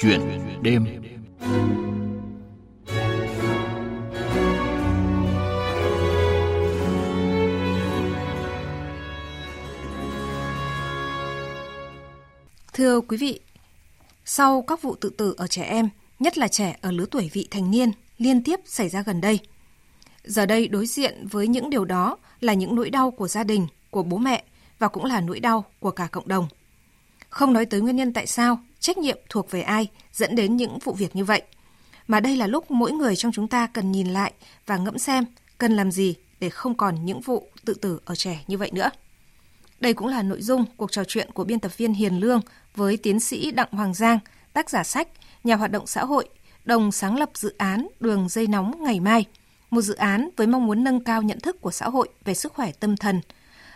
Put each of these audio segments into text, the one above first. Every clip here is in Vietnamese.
Chuyện đêm Thưa quý vị, sau các vụ tự tử ở trẻ em, nhất là trẻ ở lứa tuổi vị thành niên, liên tiếp xảy ra gần đây. Giờ đây đối diện với những điều đó là những nỗi đau của gia đình, của bố mẹ và cũng là nỗi đau của cả cộng đồng. Không nói tới nguyên nhân tại sao, trách nhiệm thuộc về ai dẫn đến những vụ việc như vậy. Mà đây là lúc mỗi người trong chúng ta cần nhìn lại và ngẫm xem cần làm gì để không còn những vụ tự tử ở trẻ như vậy nữa. Đây cũng là nội dung cuộc trò chuyện của biên tập viên Hiền Lương với tiến sĩ Đặng Hoàng Giang, tác giả sách, nhà hoạt động xã hội, đồng sáng lập dự án Đường dây nóng ngày mai, một dự án với mong muốn nâng cao nhận thức của xã hội về sức khỏe tâm thần,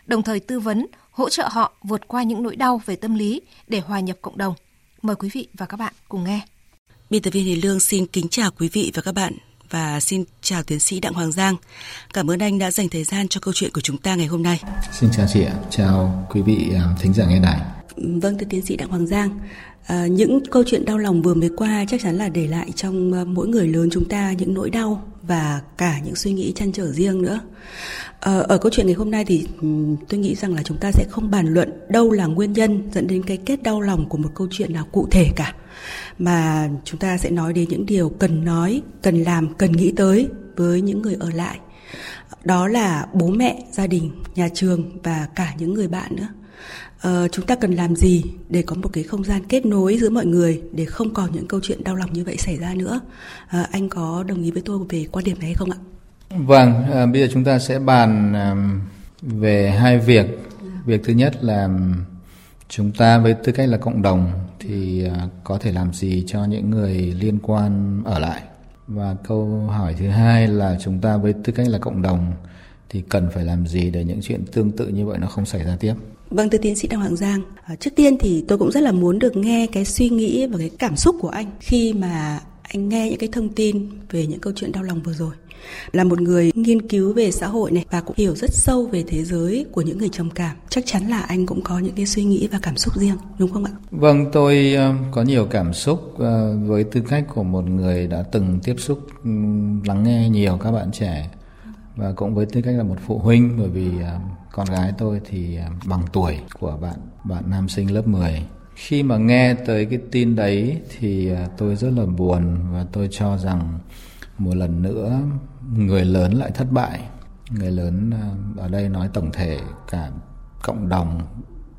đồng thời tư vấn, hỗ trợ họ vượt qua những nỗi đau về tâm lý để hòa nhập cộng đồng. Mời quý vị và các bạn cùng nghe. Biên tập viên Hiền Lương xin kính chào quý vị và các bạn và xin chào tiến sĩ Đặng Hoàng Giang. Cảm ơn anh đã dành thời gian cho câu chuyện của chúng ta ngày hôm nay. Xin chào chị ạ, chào quý vị à, thính giả nghe đài. Vâng, thưa tiến sĩ Đặng Hoàng Giang, à, những câu chuyện đau lòng vừa mới qua chắc chắn là để lại trong ờ, mỗi người lớn chúng ta những nỗi đau và cả những suy nghĩ chăn trở riêng nữa. À, ở câu chuyện ngày hôm nay thì ừ, tôi nghĩ rằng là chúng ta sẽ không bàn luận đâu là nguyên nhân dẫn đến cái kết đau lòng của một câu chuyện nào cụ thể cả mà chúng ta sẽ nói đến những điều cần nói, cần làm, cần nghĩ tới với những người ở lại. Đó là bố mẹ, gia đình, nhà trường và cả những người bạn nữa. Uh, chúng ta cần làm gì để có một cái không gian kết nối giữa mọi người để không còn những câu chuyện đau lòng như vậy xảy ra nữa? Uh, anh có đồng ý với tôi về quan điểm này hay không ạ? Vâng uh, bây giờ chúng ta sẽ bàn về hai việc. Việc thứ nhất là chúng ta với tư cách là cộng đồng thì uh, có thể làm gì cho những người liên quan ở lại? Và câu hỏi thứ hai là chúng ta với tư cách là cộng đồng thì cần phải làm gì để những chuyện tương tự như vậy nó không xảy ra tiếp? Vâng, thưa tiến sĩ Đặng Hoàng Giang, à, trước tiên thì tôi cũng rất là muốn được nghe cái suy nghĩ và cái cảm xúc của anh khi mà anh nghe những cái thông tin về những câu chuyện đau lòng vừa rồi. Là một người nghiên cứu về xã hội này và cũng hiểu rất sâu về thế giới của những người trầm cảm. Chắc chắn là anh cũng có những cái suy nghĩ và cảm xúc riêng, đúng không ạ? Vâng, tôi ờ, có nhiều cảm xúc ờ, với tư cách của một người đã từng tiếp xúc lắng nghe nhiều các bạn trẻ và cũng với tư cách là một phụ huynh bởi vì ờ, con gái tôi thì à, bằng tuổi của bạn bạn nam sinh lớp 10 khi mà nghe tới cái tin đấy thì à, tôi rất là buồn và tôi cho rằng một lần nữa người lớn lại thất bại. Người lớn à, ở đây nói tổng thể cả cộng đồng,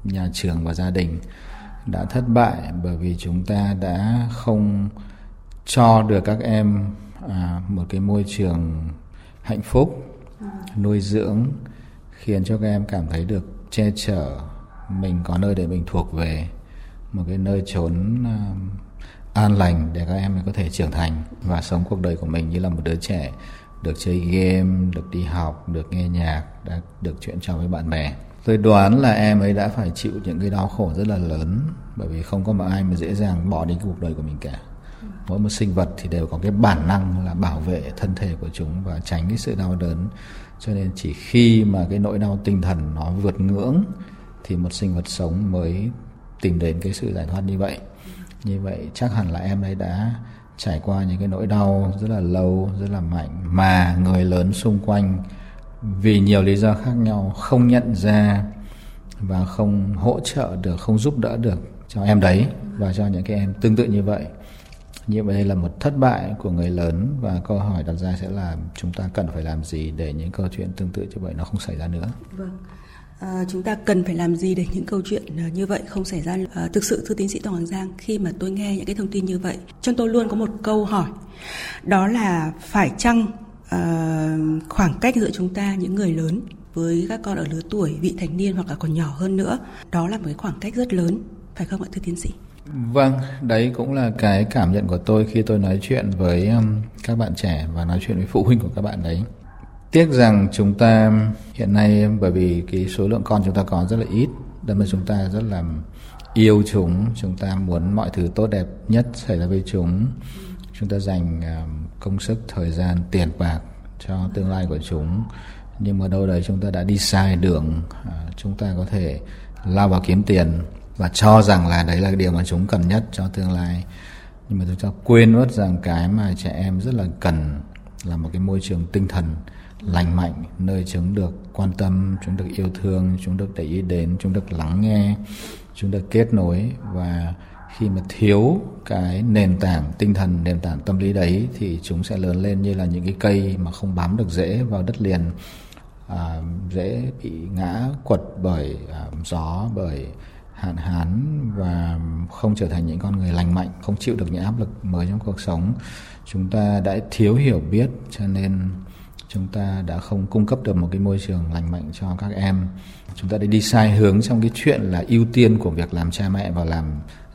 nhà trường và gia đình đã thất bại bởi vì chúng ta đã không cho được các em một cái môi trường hạnh phúc, nuôi dưỡng khiến cho các em cảm thấy được che chở mình có nơi để mình thuộc về một cái nơi trốn um, an lành để các em có thể trưởng thành và sống cuộc đời của mình như là một đứa trẻ được chơi game, được đi học, được nghe nhạc, đã được chuyện trò với bạn bè. Tôi đoán là em ấy đã phải chịu những cái đau khổ rất là lớn bởi vì không có một ai mà dễ dàng bỏ đi cuộc đời của mình cả. Mỗi một sinh vật thì đều có cái bản năng là bảo vệ thân thể của chúng và tránh cái sự đau đớn cho nên chỉ khi mà cái nỗi đau tinh thần nó vượt ngưỡng thì một sinh vật sống mới tìm đến cái sự giải thoát như vậy. Như vậy chắc hẳn là em ấy đã trải qua những cái nỗi đau rất là lâu, rất là mạnh mà người lớn xung quanh vì nhiều lý do khác nhau không nhận ra và không hỗ trợ được, không giúp đỡ được cho em đấy và cho những cái em tương tự như vậy như vậy là một thất bại của người lớn và câu hỏi đặt ra sẽ là chúng ta cần phải làm gì để những câu chuyện tương tự như vậy nó không xảy ra nữa? Vâng. À, chúng ta cần phải làm gì để những câu chuyện à, như vậy không xảy ra? À, thực sự thưa tiến sĩ Tòng Hoàng Giang khi mà tôi nghe những cái thông tin như vậy trong tôi luôn có một câu hỏi. Đó là phải chăng à, khoảng cách giữa chúng ta những người lớn với các con ở lứa tuổi vị thành niên hoặc là còn nhỏ hơn nữa đó là một cái khoảng cách rất lớn phải không ạ thưa tiến sĩ? Vâng, đấy cũng là cái cảm nhận của tôi khi tôi nói chuyện với um, các bạn trẻ và nói chuyện với phụ huynh của các bạn đấy. Tiếc rằng chúng ta hiện nay um, bởi vì cái số lượng con chúng ta có rất là ít, đâm ra chúng ta rất là yêu chúng, chúng ta muốn mọi thứ tốt đẹp nhất xảy ra với chúng. Chúng ta dành um, công sức, thời gian, tiền bạc cho tương lai của chúng. Nhưng mà đâu đấy chúng ta đã đi sai đường, à, chúng ta có thể lao vào kiếm tiền và cho rằng là đấy là điều mà chúng cần nhất cho tương lai. Nhưng mà chúng ta quên mất rằng cái mà trẻ em rất là cần là một cái môi trường tinh thần lành mạnh nơi chúng được quan tâm chúng được yêu thương chúng được để ý đến chúng được lắng nghe chúng được kết nối. Và khi mà thiếu cái nền tảng tinh thần nền tảng tâm lý đấy thì chúng sẽ lớn lên như là những cái cây mà không bám được rễ vào đất liền. À, dễ bị ngã quật bởi à, gió bởi hạn hán và không trở thành những con người lành mạnh, không chịu được những áp lực mới trong cuộc sống. Chúng ta đã thiếu hiểu biết, cho nên chúng ta đã không cung cấp được một cái môi trường lành mạnh cho các em. Chúng ta đã đi sai hướng trong cái chuyện là ưu tiên của việc làm cha mẹ và làm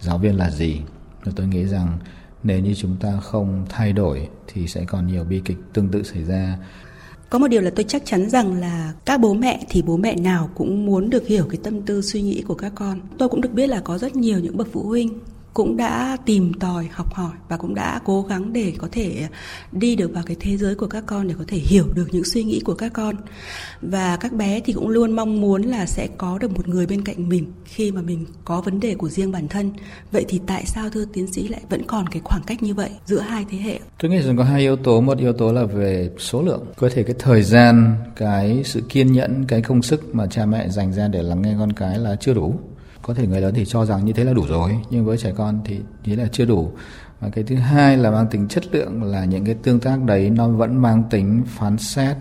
giáo viên là gì. Và tôi nghĩ rằng nếu như chúng ta không thay đổi thì sẽ còn nhiều bi kịch tương tự xảy ra có một điều là tôi chắc chắn rằng là các bố mẹ thì bố mẹ nào cũng muốn được hiểu cái tâm tư suy nghĩ của các con. Tôi cũng được biết là có rất nhiều những bậc phụ huynh cũng đã tìm tòi, học hỏi và cũng đã cố gắng để có thể đi được vào cái thế giới của các con để có thể hiểu được những suy nghĩ của các con. Và các bé thì cũng luôn mong muốn là sẽ có được một người bên cạnh mình khi mà mình có vấn đề của riêng bản thân. Vậy thì tại sao, thưa tiến sĩ, lại vẫn còn cái khoảng cách như vậy giữa hai thế hệ? Tôi nghĩ rằng có hai yếu tố. Một yếu tố là về số lượng. Có thể cái thời gian, cái sự kiên nhẫn, cái công sức mà cha mẹ dành ra để lắng nghe con cái là chưa đủ có thể người lớn thì cho rằng như thế là đủ rồi, nhưng với trẻ con thì thế là chưa đủ. Và cái thứ hai là mang tính chất lượng là những cái tương tác đấy nó vẫn mang tính phán xét,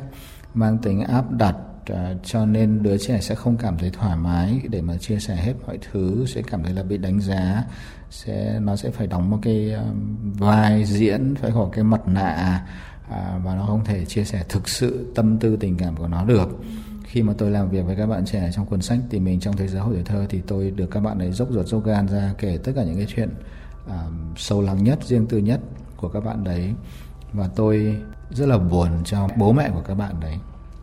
mang tính áp đặt à, cho nên đứa trẻ sẽ không cảm thấy thoải mái để mà chia sẻ hết mọi thứ, sẽ cảm thấy là bị đánh giá, sẽ, nó sẽ phải đóng một cái à, vai diễn, phải có cái mặt nạ à, và nó không thể chia sẻ thực sự tâm tư, tình cảm của nó được khi mà tôi làm việc với các bạn trẻ trong cuốn sách thì mình trong thế giới hội tuổi thơ thì tôi được các bạn ấy dốc ruột dốc gan ra kể tất cả những cái chuyện uh, sâu lắng nhất riêng tư nhất của các bạn đấy. Và tôi rất là buồn cho bố mẹ của các bạn đấy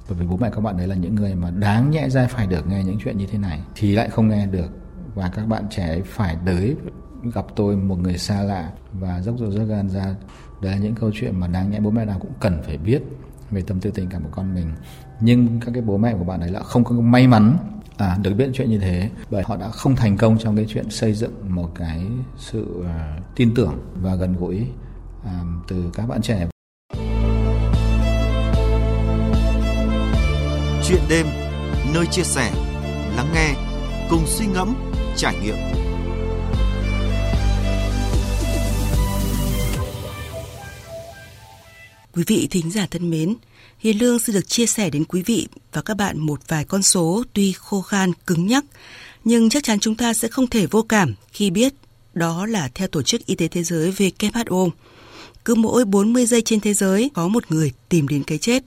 bởi vì bố mẹ các bạn đấy là những người mà đáng nhẽ ra phải được nghe những chuyện như thế này thì lại không nghe được. Và các bạn trẻ ấy phải tới gặp tôi một người xa lạ và dốc ruột dốc gan ra. Đấy là những câu chuyện mà đáng nhẽ bố mẹ nào cũng cần phải biết về tâm tư tình cảm của con mình nhưng các cái bố mẹ của bạn ấy là không có may mắn à, được biết chuyện như thế. Bởi họ đã không thành công trong cái chuyện xây dựng một cái sự uh, tin tưởng và gần gũi uh, từ các bạn trẻ. Chuyện đêm nơi chia sẻ lắng nghe cùng suy ngẫm trải nghiệm. Quý vị thính giả thân mến, Hiền Lương sẽ được chia sẻ đến quý vị và các bạn một vài con số tuy khô khan, cứng nhắc, nhưng chắc chắn chúng ta sẽ không thể vô cảm khi biết đó là theo Tổ chức Y tế Thế giới WHO. Cứ mỗi 40 giây trên thế giới có một người tìm đến cái chết.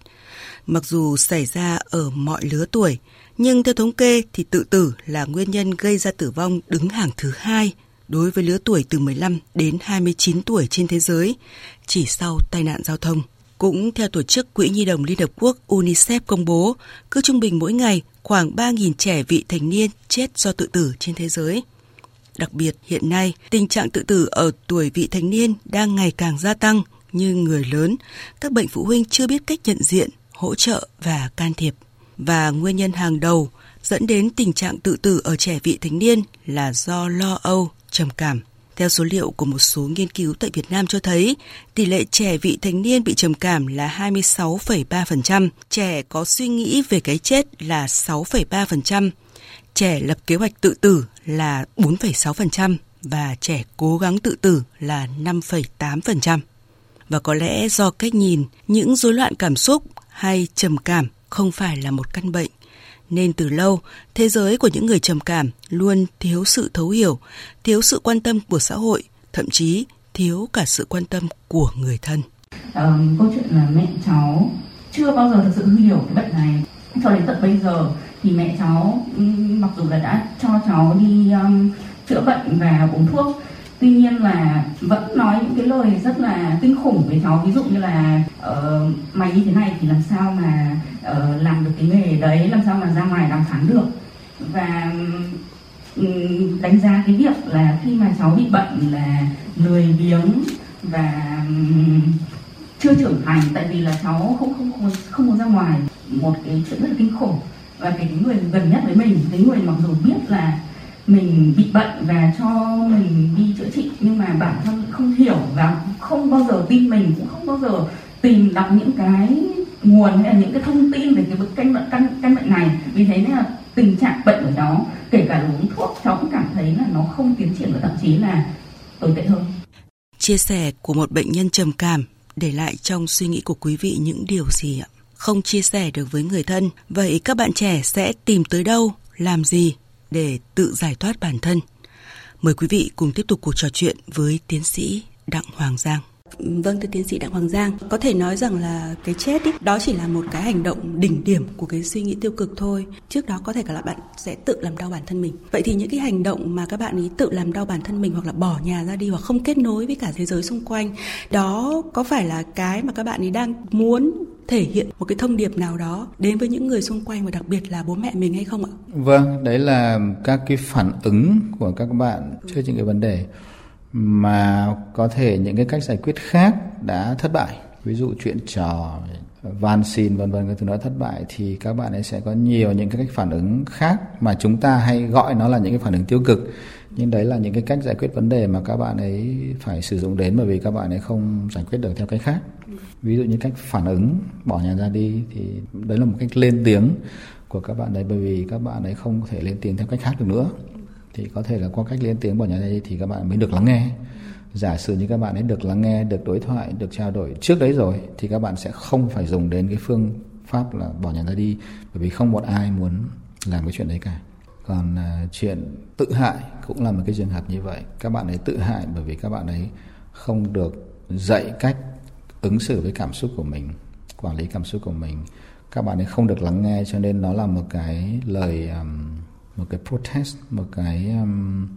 Mặc dù xảy ra ở mọi lứa tuổi, nhưng theo thống kê thì tự tử là nguyên nhân gây ra tử vong đứng hàng thứ hai đối với lứa tuổi từ 15 đến 29 tuổi trên thế giới, chỉ sau tai nạn giao thông. Cũng theo Tổ chức Quỹ Nhi đồng Liên Hợp Quốc UNICEF công bố, cứ trung bình mỗi ngày khoảng 3.000 trẻ vị thành niên chết do tự tử trên thế giới. Đặc biệt hiện nay, tình trạng tự tử ở tuổi vị thành niên đang ngày càng gia tăng như người lớn, các bệnh phụ huynh chưa biết cách nhận diện, hỗ trợ và can thiệp. Và nguyên nhân hàng đầu dẫn đến tình trạng tự tử ở trẻ vị thành niên là do lo âu, trầm cảm. Theo số liệu của một số nghiên cứu tại Việt Nam cho thấy, tỷ lệ trẻ vị thành niên bị trầm cảm là 26,3%, trẻ có suy nghĩ về cái chết là 6,3%, trẻ lập kế hoạch tự tử là 4,6% và trẻ cố gắng tự tử là 5,8%. Và có lẽ do cách nhìn, những rối loạn cảm xúc hay trầm cảm không phải là một căn bệnh nên từ lâu, thế giới của những người trầm cảm luôn thiếu sự thấu hiểu, thiếu sự quan tâm của xã hội, thậm chí thiếu cả sự quan tâm của người thân. À, câu chuyện là mẹ cháu chưa bao giờ thực sự hiểu cái bệnh này cho đến tận bây giờ thì mẹ cháu mặc dù là đã cho cháu đi um, chữa bệnh và uống thuốc tuy nhiên là vẫn nói những cái lời rất là kinh khủng với cháu ví dụ như là uh, mày như thế này thì làm sao mà uh, làm được cái nghề đấy làm sao mà ra ngoài đàm phán được. Và um, đánh giá cái việc là khi mà cháu bị bệnh là lười biếng và um, chưa trưởng thành tại vì là cháu không không không không muốn ra ngoài một cái chuyện rất là kinh khủng. Và cái người gần nhất với mình cái người mặc dù biết là mình bị bệnh và cho mình đi chữa trị nhưng mà bản thân không hiểu và không bao giờ tin mình cũng không bao giờ tìm đọc những cái nguồn hay là những cái thông tin về cái căn bệnh căn căn bệnh này. Vì thế nên là tình trạng bệnh của cháu kể cả uống thuốc, cháu cũng cảm thấy là nó không tiến triển và thậm chí là tồi tệ hơn. Chia sẻ của một bệnh nhân trầm cảm, để lại trong suy nghĩ của quý vị những điều gì ạ? Không chia sẻ được với người thân, vậy các bạn trẻ sẽ tìm tới đâu, làm gì để tự giải thoát bản thân? Mời quý vị cùng tiếp tục cuộc trò chuyện với tiến sĩ đặng hoàng giang. Vâng, thưa tiến sĩ Đặng Hoàng Giang, có thể nói rằng là cái chết ý, đó chỉ là một cái hành động đỉnh điểm của cái suy nghĩ tiêu cực thôi. Trước đó có thể cả là bạn sẽ tự làm đau bản thân mình. Vậy thì những cái hành động mà các bạn ý tự làm đau bản thân mình hoặc là bỏ nhà ra đi hoặc không kết nối với cả thế giới xung quanh, đó có phải là cái mà các bạn ý đang muốn thể hiện một cái thông điệp nào đó đến với những người xung quanh và đặc biệt là bố mẹ mình hay không ạ? Vâng, đấy là các cái phản ứng của các bạn trước những cái vấn đề mà có thể những cái cách giải quyết khác đã thất bại. Ví dụ chuyện trò, van xin, vân vân, cái thứ nói thất bại, thì các bạn ấy sẽ có nhiều những cái cách phản ứng khác mà chúng ta hay gọi nó là những cái phản ứng tiêu cực. Nhưng đấy là những cái cách giải quyết vấn đề mà các bạn ấy phải sử dụng đến, bởi vì các bạn ấy không giải quyết được theo cách khác. Ví dụ như cách phản ứng, bỏ nhà ra đi, thì đấy là một cách lên tiếng của các bạn đấy, bởi vì các bạn ấy không thể lên tiếng theo cách khác được nữa thì có thể là qua cách lên tiếng bỏ nhà đây thì các bạn mới được lắng nghe. Giả sử như các bạn ấy được lắng nghe được đối thoại được trao đổi trước đấy rồi thì các bạn sẽ không phải dùng đến cái phương pháp là bỏ nhà ra đi bởi vì không một ai muốn làm cái chuyện đấy cả. Còn uh, chuyện tự hại cũng là một cái trường hợp như vậy. Các bạn ấy tự hại bởi vì các bạn ấy không được dạy cách ứng xử với cảm xúc của mình quản lý cảm xúc của mình. Các bạn ấy không được lắng nghe cho nên nó là một cái lời um, một cái protest một cái um,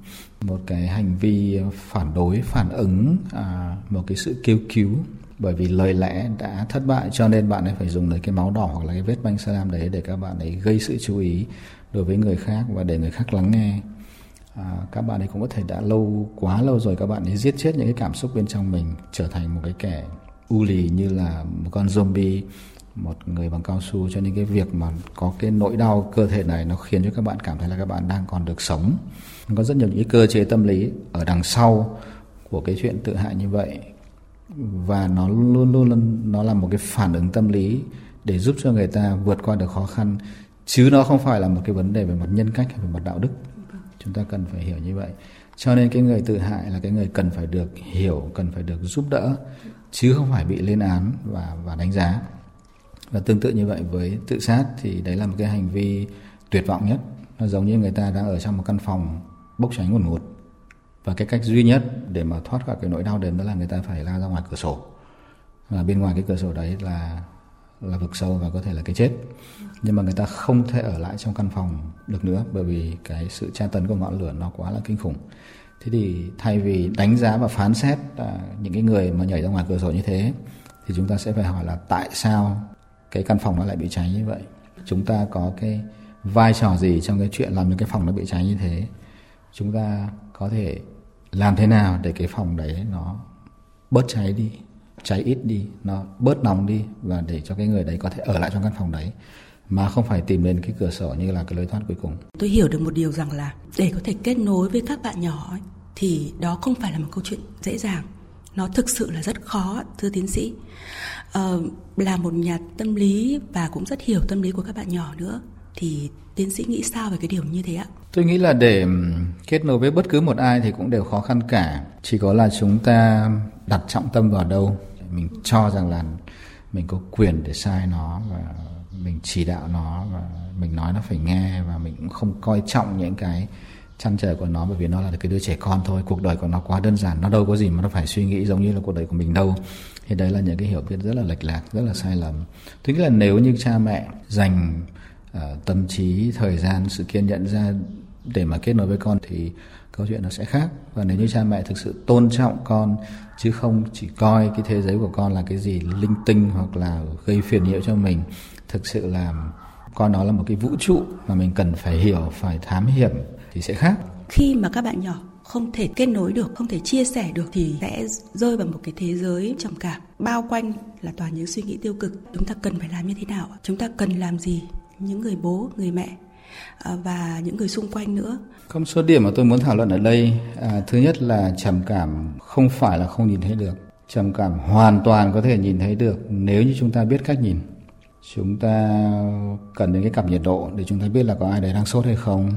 một cái hành vi phản đối phản ứng à, một cái sự kêu cứu. Bởi vì lời lẽ đã thất bại cho nên bạn ấy phải dùng lấy cái máu đỏ hoặc là cái vết banh salam đấy để các bạn ấy gây sự chú ý đối với người khác và để người khác lắng nghe. À, các bạn ấy cũng có thể đã lâu quá lâu rồi các bạn ấy giết chết những cái cảm xúc bên trong mình trở thành một cái kẻ u lì như là một con zombie một người bằng cao su, cho nên cái việc mà có cái nỗi đau cơ thể này nó khiến cho các bạn cảm thấy là các bạn đang còn được sống. Có rất nhiều những cơ chế tâm lý ở đằng sau của cái chuyện tự hại như vậy. Và nó luôn luôn nó là một cái phản ứng tâm lý để giúp cho người ta vượt qua được khó khăn, chứ nó không phải là một cái vấn đề về mặt nhân cách hay về mặt đạo đức. Chúng ta cần phải hiểu như vậy. Cho nên cái người tự hại là cái người cần phải được hiểu, cần phải được giúp đỡ, chứ không phải bị lên án và và đánh giá và tương tự như vậy với tự sát thì đấy là một cái hành vi tuyệt vọng nhất. Nó giống như người ta đang ở trong một căn phòng bốc cháy ngùn ngụt. Và cái cách duy nhất để mà thoát khỏi cái nỗi đau đớn đó là người ta phải lao ra ngoài cửa sổ. Và bên ngoài cái cửa sổ đấy là là vực sâu và có thể là cái chết. Nhưng mà người ta không thể ở lại trong căn phòng được nữa bởi vì cái sự tra tấn của ngọn lửa nó quá là kinh khủng. Thế thì thay vì đánh giá và phán xét à, những cái người mà nhảy ra ngoài cửa sổ như thế thì chúng ta sẽ phải hỏi là tại sao cái căn phòng nó lại bị cháy như vậy chúng ta có cái vai trò gì trong cái chuyện làm cho cái phòng nó bị cháy như thế chúng ta có thể làm thế nào để cái phòng đấy nó bớt cháy đi cháy ít đi nó bớt nóng đi và để cho cái người đấy có thể ở lại trong căn phòng đấy mà không phải tìm đến cái cửa sổ như là cái lối thoát cuối cùng. Tôi hiểu được một điều rằng là để có thể kết nối với các bạn nhỏ ấy, thì đó không phải là một câu chuyện dễ dàng. Nó thực sự là rất khó, thưa tiến sĩ à, là một nhà tâm lý và cũng rất hiểu tâm lý của các bạn nhỏ nữa thì tiến sĩ nghĩ sao về cái điều như thế ạ? Tôi nghĩ là để kết nối với bất cứ một ai thì cũng đều khó khăn cả. Chỉ có là chúng ta đặt trọng tâm vào đâu. Mình cho rằng là mình có quyền để sai nó và mình chỉ đạo nó và mình nói nó phải nghe và mình cũng không coi trọng những cái chăn trở của nó bởi vì nó là cái đứa trẻ con thôi. Cuộc đời của nó quá đơn giản nó đâu có gì mà nó phải suy nghĩ giống như là cuộc đời của mình đâu. Thì đấy là những cái hiểu biết rất là lệch lạc rất là sai lầm. Thứ là nếu như cha mẹ dành uh, tâm trí thời gian sự kiên nhẫn ra để mà kết nối với con thì câu chuyện nó sẽ khác. Và nếu như cha mẹ thực sự tôn trọng con chứ không chỉ coi cái thế giới của con là cái gì linh tinh hoặc là gây phiền nhiễu cho mình thực sự là coi nó là một cái vũ trụ mà mình cần phải hiểu phải thám hiểm thì sẽ khác khi mà các bạn nhỏ không thể kết nối được không thể chia sẻ được thì sẽ rơi vào một cái thế giới trầm cảm bao quanh là toàn những suy nghĩ tiêu cực chúng ta cần phải làm như thế nào chúng ta cần làm gì những người bố người mẹ à, và những người xung quanh nữa. Một số điểm mà tôi muốn thảo luận ở đây. À, thứ nhất là trầm cảm không phải là không nhìn thấy được. Trầm cảm hoàn toàn có thể nhìn thấy được nếu như chúng ta biết cách nhìn. Chúng ta cần đến cái cặp nhiệt độ để chúng ta biết là có ai đấy đang sốt hay không.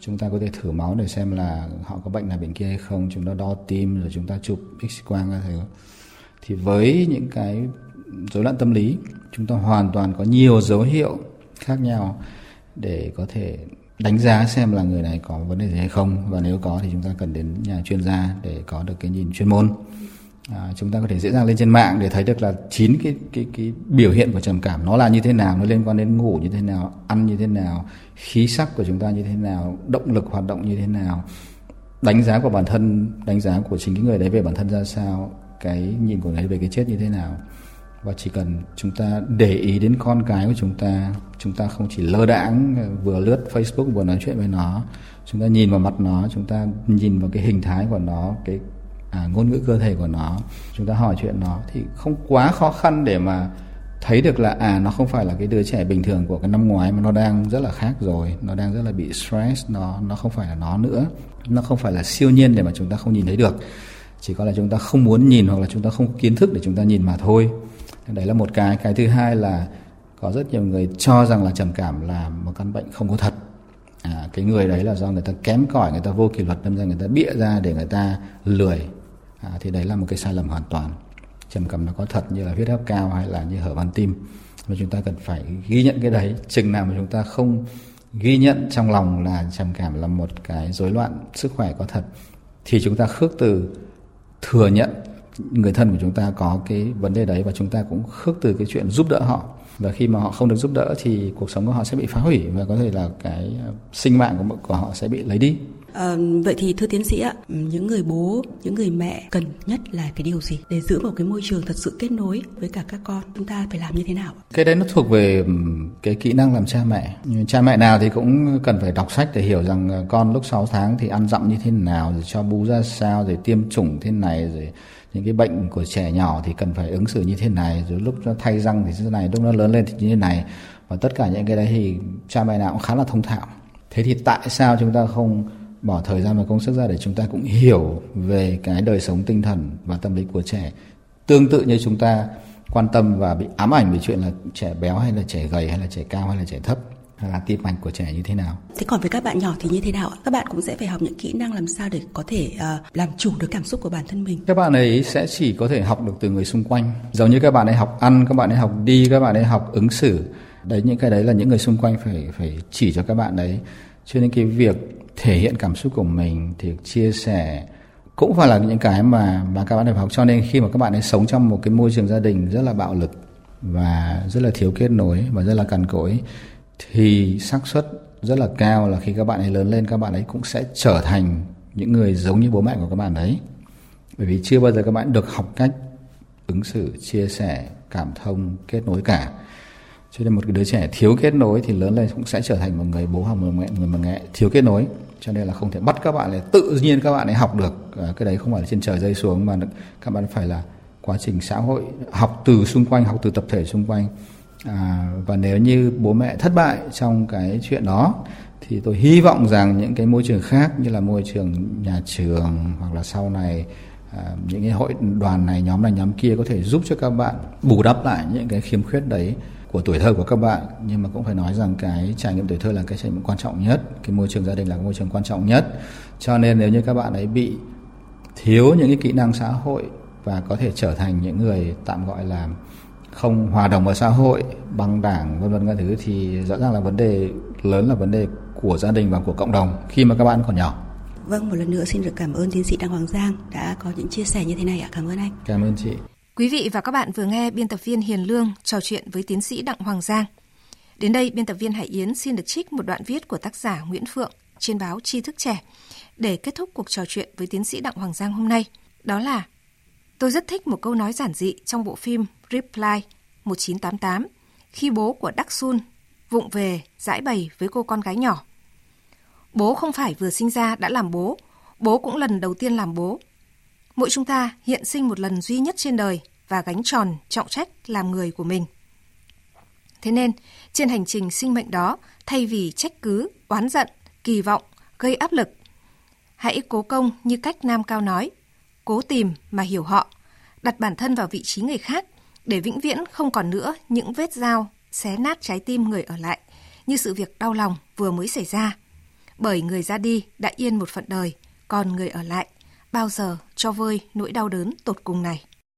Chúng ta có thể thử máu để xem là họ có bệnh này bệnh kia hay không. Chúng ta đo tim rồi chúng ta chụp x quang các thứ. Thì với những cái rối loạn tâm lý, chúng ta hoàn toàn có nhiều dấu hiệu khác nhau để có thể đánh giá xem là người này có vấn đề gì hay không và nếu có thì chúng ta cần đến nhà chuyên gia để có được cái nhìn chuyên môn à, chúng ta có thể dễ dàng lên trên mạng để thấy được là chín cái cái cái biểu hiện của trầm cảm nó là như thế nào nó liên quan đến ngủ như thế nào ăn như thế nào khí sắc của chúng ta như thế nào động lực hoạt động như thế nào đánh giá của bản thân đánh giá của chính cái người đấy về bản thân ra sao cái nhìn của người ấy về cái chết như thế nào. Và chỉ cần chúng ta để ý đến con cái của chúng ta chúng ta không chỉ lơ đãng vừa lướt Facebook vừa nói chuyện với nó chúng ta nhìn vào mặt nó chúng ta nhìn vào cái hình thái của nó cái à, ngôn ngữ cơ thể của nó chúng ta hỏi chuyện nó thì không quá khó khăn để mà thấy được là à nó không phải là cái đứa trẻ bình thường của cái năm ngoái mà nó đang rất là khác rồi nó đang rất là bị stress nó nó không phải là nó nữa. Nó không phải là siêu nhiên để mà chúng ta không nhìn thấy được. Chỉ có là chúng ta không muốn nhìn hoặc là chúng ta không có kiến thức để chúng ta nhìn mà thôi. Đấy là một cái. Cái thứ hai là có rất nhiều người cho rằng là trầm cảm là một căn bệnh không có thật. À, cái người đấy là do người ta kém cỏi người ta vô kỷ luật đâm ra người ta bịa ra để người ta lười à, thì đấy là một cái sai lầm hoàn toàn. Trầm cảm nó có thật như là huyết áp cao hay là như hở van tim. Và chúng ta cần phải ghi nhận cái đấy. Chừng nào mà chúng ta không ghi nhận trong lòng là trầm cảm là một cái rối loạn sức khỏe có thật thì chúng ta khước từ thừa nhận người thân của chúng ta có cái vấn đề đấy và chúng ta cũng khước từ cái chuyện giúp đỡ họ. Và khi mà họ không được giúp đỡ thì cuộc sống của họ sẽ bị phá hủy và có thể là cái sinh mạng của của họ sẽ bị lấy đi. À, vậy thì thưa tiến sĩ ạ, những người bố, những người mẹ cần nhất là cái điều gì để giữ một cái môi trường thật sự kết nối với cả các con? Chúng ta phải làm như thế nào? Cái đấy nó thuộc về cái kỹ năng làm cha mẹ. Cha mẹ nào thì cũng cần phải đọc sách để hiểu rằng ờ, con lúc 6 tháng thì ăn dặm như thế nào, rồi cho bú ra sao, rồi tiêm chủng thế này, rồi những cái bệnh của trẻ nhỏ thì cần phải ứng xử như thế này rồi lúc nó thay răng thì như thế này lúc nó lớn lên thì như thế này và tất cả những cái đấy thì cha mẹ nào cũng khá là thông thạo thế thì tại sao chúng ta không bỏ thời gian và công sức ra để chúng ta cũng hiểu về cái đời sống tinh thần và tâm lý của trẻ tương tự như chúng ta quan tâm và bị ám ảnh về chuyện là trẻ béo hay là trẻ gầy hay là trẻ cao hay là trẻ thấp là tim mạch của trẻ như thế nào. Thế còn với các bạn nhỏ thì như thế nào ạ? Các bạn cũng sẽ phải học những kỹ năng làm sao để có thể uh, làm chủ được cảm xúc của bản thân mình. Các bạn ấy sẽ chỉ có thể học được từ người xung quanh. Giống như các bạn ấy học ăn, các bạn ấy học đi, các bạn ấy học ứng xử. Đấy những cái đấy là những người xung quanh phải phải chỉ cho các bạn đấy. Cho nên cái việc thể hiện cảm xúc của mình thì chia sẻ cũng phải là những cái mà mà các bạn phải học cho nên khi mà các bạn ấy sống trong một cái môi trường gia đình rất là bạo lực và rất là thiếu kết nối và rất là cằn cỗi thì xác suất rất là cao là khi các bạn ấy lớn lên các bạn ấy cũng sẽ trở thành những người giống như bố mẹ của các bạn ấy bởi vì chưa bao giờ các bạn được học cách ứng xử chia sẻ cảm thông kết nối cả. Cho nên một cái đứa trẻ thiếu kết nối thì lớn lên cũng sẽ trở thành một người bố hoặc một người mẹ, người mẹ thiếu kết nối cho nên là không thể bắt các bạn là tự nhiên các bạn ấy học được. À, cái đấy không phải là trên trời rơi xuống mà các bạn phải là quá trình xã hội học từ xung quanh học từ tập thể xung quanh. À, và nếu như bố mẹ thất bại trong cái chuyện đó thì tôi hy vọng rằng những cái môi trường khác như là môi trường nhà trường hoặc là sau này à, những cái hội đoàn này nhóm này nhóm kia có thể giúp cho các bạn bù đắp lại những cái khiếm khuyết đấy của tuổi thơ của các bạn nhưng mà cũng phải nói rằng cái trải nghiệm tuổi thơ là cái trải nghiệm quan trọng nhất cái môi trường gia đình là cái môi trường quan trọng nhất cho nên nếu như các bạn ấy bị thiếu những cái kỹ năng xã hội và có thể trở thành những người tạm gọi là không hòa đồng vào xã hội bằng đảng vân vân các thứ thì rõ ràng là vấn đề lớn là vấn đề của gia đình và của cộng đồng khi mà các bạn còn nhỏ. Vâng, một lần nữa xin được cảm ơn tiến sĩ Đặng Hoàng Giang đã có những chia sẻ như thế này ạ. Cảm ơn anh. Cảm ơn chị. Quý vị và các bạn vừa nghe biên tập viên Hiền Lương trò chuyện với tiến sĩ Đặng Hoàng Giang. Đến đây, biên tập viên Hải Yến xin được trích một đoạn viết của tác giả Nguyễn Phượng trên báo Tri Thức Trẻ để kết thúc cuộc trò chuyện với tiến sĩ Đặng Hoàng Giang hôm nay. Đó là Tôi rất thích một câu nói giản dị trong bộ phim Reply 1988 khi bố của Đắc Sun vụng về giải bày với cô con gái nhỏ. Bố không phải vừa sinh ra đã làm bố, bố cũng lần đầu tiên làm bố. Mỗi chúng ta hiện sinh một lần duy nhất trên đời và gánh tròn trọng trách làm người của mình. Thế nên, trên hành trình sinh mệnh đó, thay vì trách cứ, oán giận, kỳ vọng, gây áp lực, hãy cố công như cách Nam Cao nói, cố tìm mà hiểu họ, đặt bản thân vào vị trí người khác để vĩnh viễn không còn nữa những vết dao xé nát trái tim người ở lại, như sự việc đau lòng vừa mới xảy ra. Bởi người ra đi đã yên một phận đời, còn người ở lại bao giờ cho vơi nỗi đau đớn tột cùng này.